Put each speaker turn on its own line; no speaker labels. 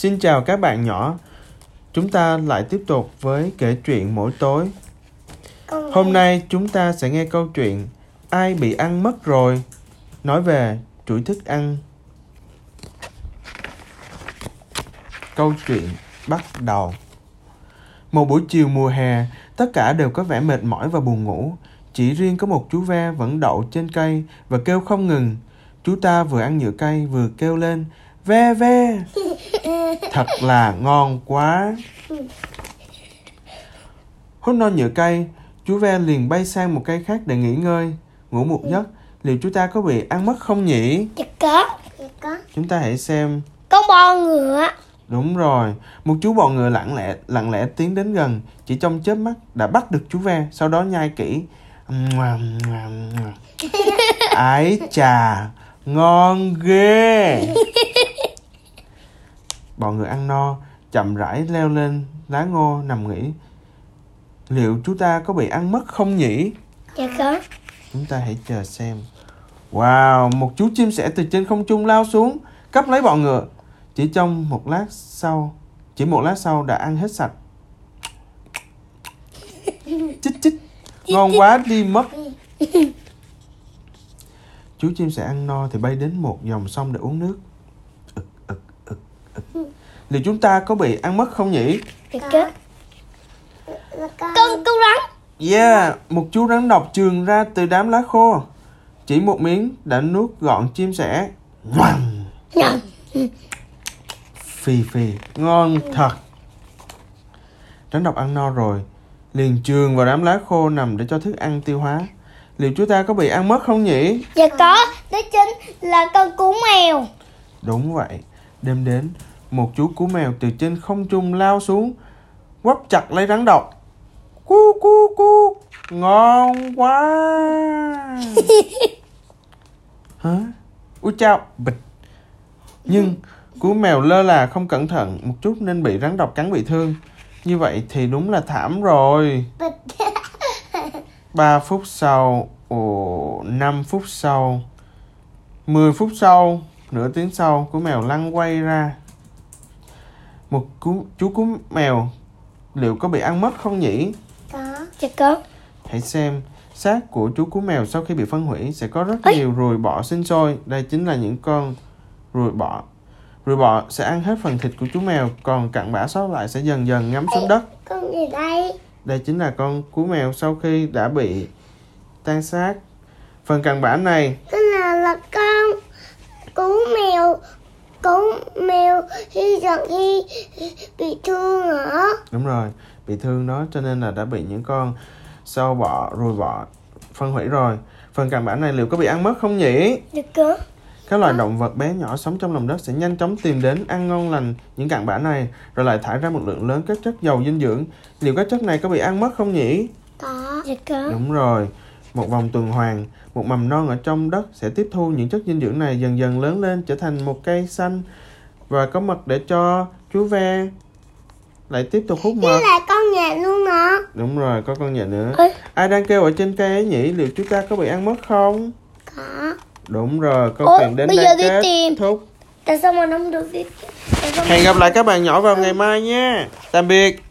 Xin chào các bạn nhỏ. Chúng ta lại tiếp tục với kể chuyện mỗi tối. Hôm nay chúng ta sẽ nghe câu chuyện Ai bị ăn mất rồi? Nói về chuỗi thức ăn. Câu chuyện bắt đầu. Một buổi chiều mùa hè, tất cả đều có vẻ mệt mỏi và buồn ngủ. Chỉ riêng có một chú ve vẫn đậu trên cây và kêu không ngừng. Chú ta vừa ăn nhựa cây vừa kêu lên Ve ve Thật là ngon quá. Hút non nhựa cây Chú ve liền bay sang một cây khác để nghỉ ngơi. Ngủ một giấc Liệu chú ta có bị ăn mất không nhỉ?
Dạ có Dạ có.
Chúng ta hãy xem.
Con bò ngựa
Đúng rồi, một chú bò ngựa lặng lẽ lặng lẽ tiến đến gần, chỉ trong chớp mắt đã bắt được chú ve, sau đó nhai kỹ. Ái chà, ngon ghê. Bò ngựa ăn no, chậm rãi leo lên lá ngô nằm nghỉ. Liệu chú ta có bị ăn mất không nhỉ?
Dạ có
Chúng ta hãy chờ xem. Wow, một chú chim sẻ từ trên không trung lao xuống, cắp lấy bọ ngựa. Chỉ trong một lát sau, chỉ một lát sau đã ăn hết sạch. Chích chích, ngon quá đi mất. Chú chim sẻ ăn no thì bay đến một dòng sông để uống nước. Liệu chúng ta có bị ăn mất không nhỉ?
Có Con con rắn
Yeah, một chú rắn độc trường ra từ đám lá khô. Chỉ một miếng đã nuốt gọn chim sẻ. Ngoằng.
Nhầm
Phì phì, ngon thật. Rắn độc ăn no rồi, liền trường vào đám lá khô nằm để cho thức ăn tiêu hóa. Liệu chúng ta có bị ăn mất không nhỉ?
Dạ có Đó chính là con cú mèo
Đúng vậy. Đêm đến, một chú cú mèo từ trên không trung lao xuống, quắp chặt lấy rắn độc. Cu cu cu, ngon quá. Hả? Ui chao, bịch. Nhưng cú mèo lơ là không cẩn thận một chút nên bị rắn độc cắn bị thương. Như vậy thì đúng là thảm rồi. 3 phút sau, ồ, 5 phút sau, 10 phút sau, nửa tiếng sau, cú mèo lăn quay ra. Một cú, chú cú mèo liệu có bị ăn mất không nhỉ?
Có Dạ có
Hãy xem, xác của chú cú mèo sau khi bị phân hủy sẽ có rất
Ây!
nhiều ruồi bọ sinh sôi. Đây chính là những con ruồi bọ. Ruồi bọ sẽ ăn hết phần thịt của chú mèo, còn cặn bã sót lại sẽ dần dần ngấm xuống đất.
Con gì đây
Đây chính là con cú mèo sau khi đã bị tan xác. Phần cặn bã này
nào là con cú mèo Cú mèo khi giận khi bị thương hả
đúng rồi, bị thương đó cho nên là đã bị những con sâu bọ, ruồi bọ phân hủy rồi. Phần cặn bã này liệu có bị ăn mất không nhỉ?
Dạ có
Các loài động vật bé nhỏ sống trong lòng đất sẽ nhanh chóng tìm đến ăn ngon lành những cặn bã này rồi lại thải ra một lượng lớn các chất giàu dinh dưỡng. Liệu các chất này có bị ăn mất không nhỉ?
Có Dạ có
Đúng rồi. Một vòng tuần hoàn, một mầm non ở trong đất sẽ tiếp thu những chất dinh dưỡng này dần dần lớn lên trở thành một cây xanh và có mật để cho chú ve lại tiếp tục hút mật.
Với lại con nhện luôn hả
Đúng rồi, có con nhện nữa.
Ơi.
Ai đang kêu ở trên cây ấy nhỉ? Liệu chúng ta có bị ăn mất không?
Có
Đúng rồi, câu
Ôi,
chuyện đến
bây
đây
giờ đi
kết
tìm.
thúc.
Tại sao mà không được đi
Hẹn gặp lại các bạn nhỏ vào ngày mai nha. Tạm biệt.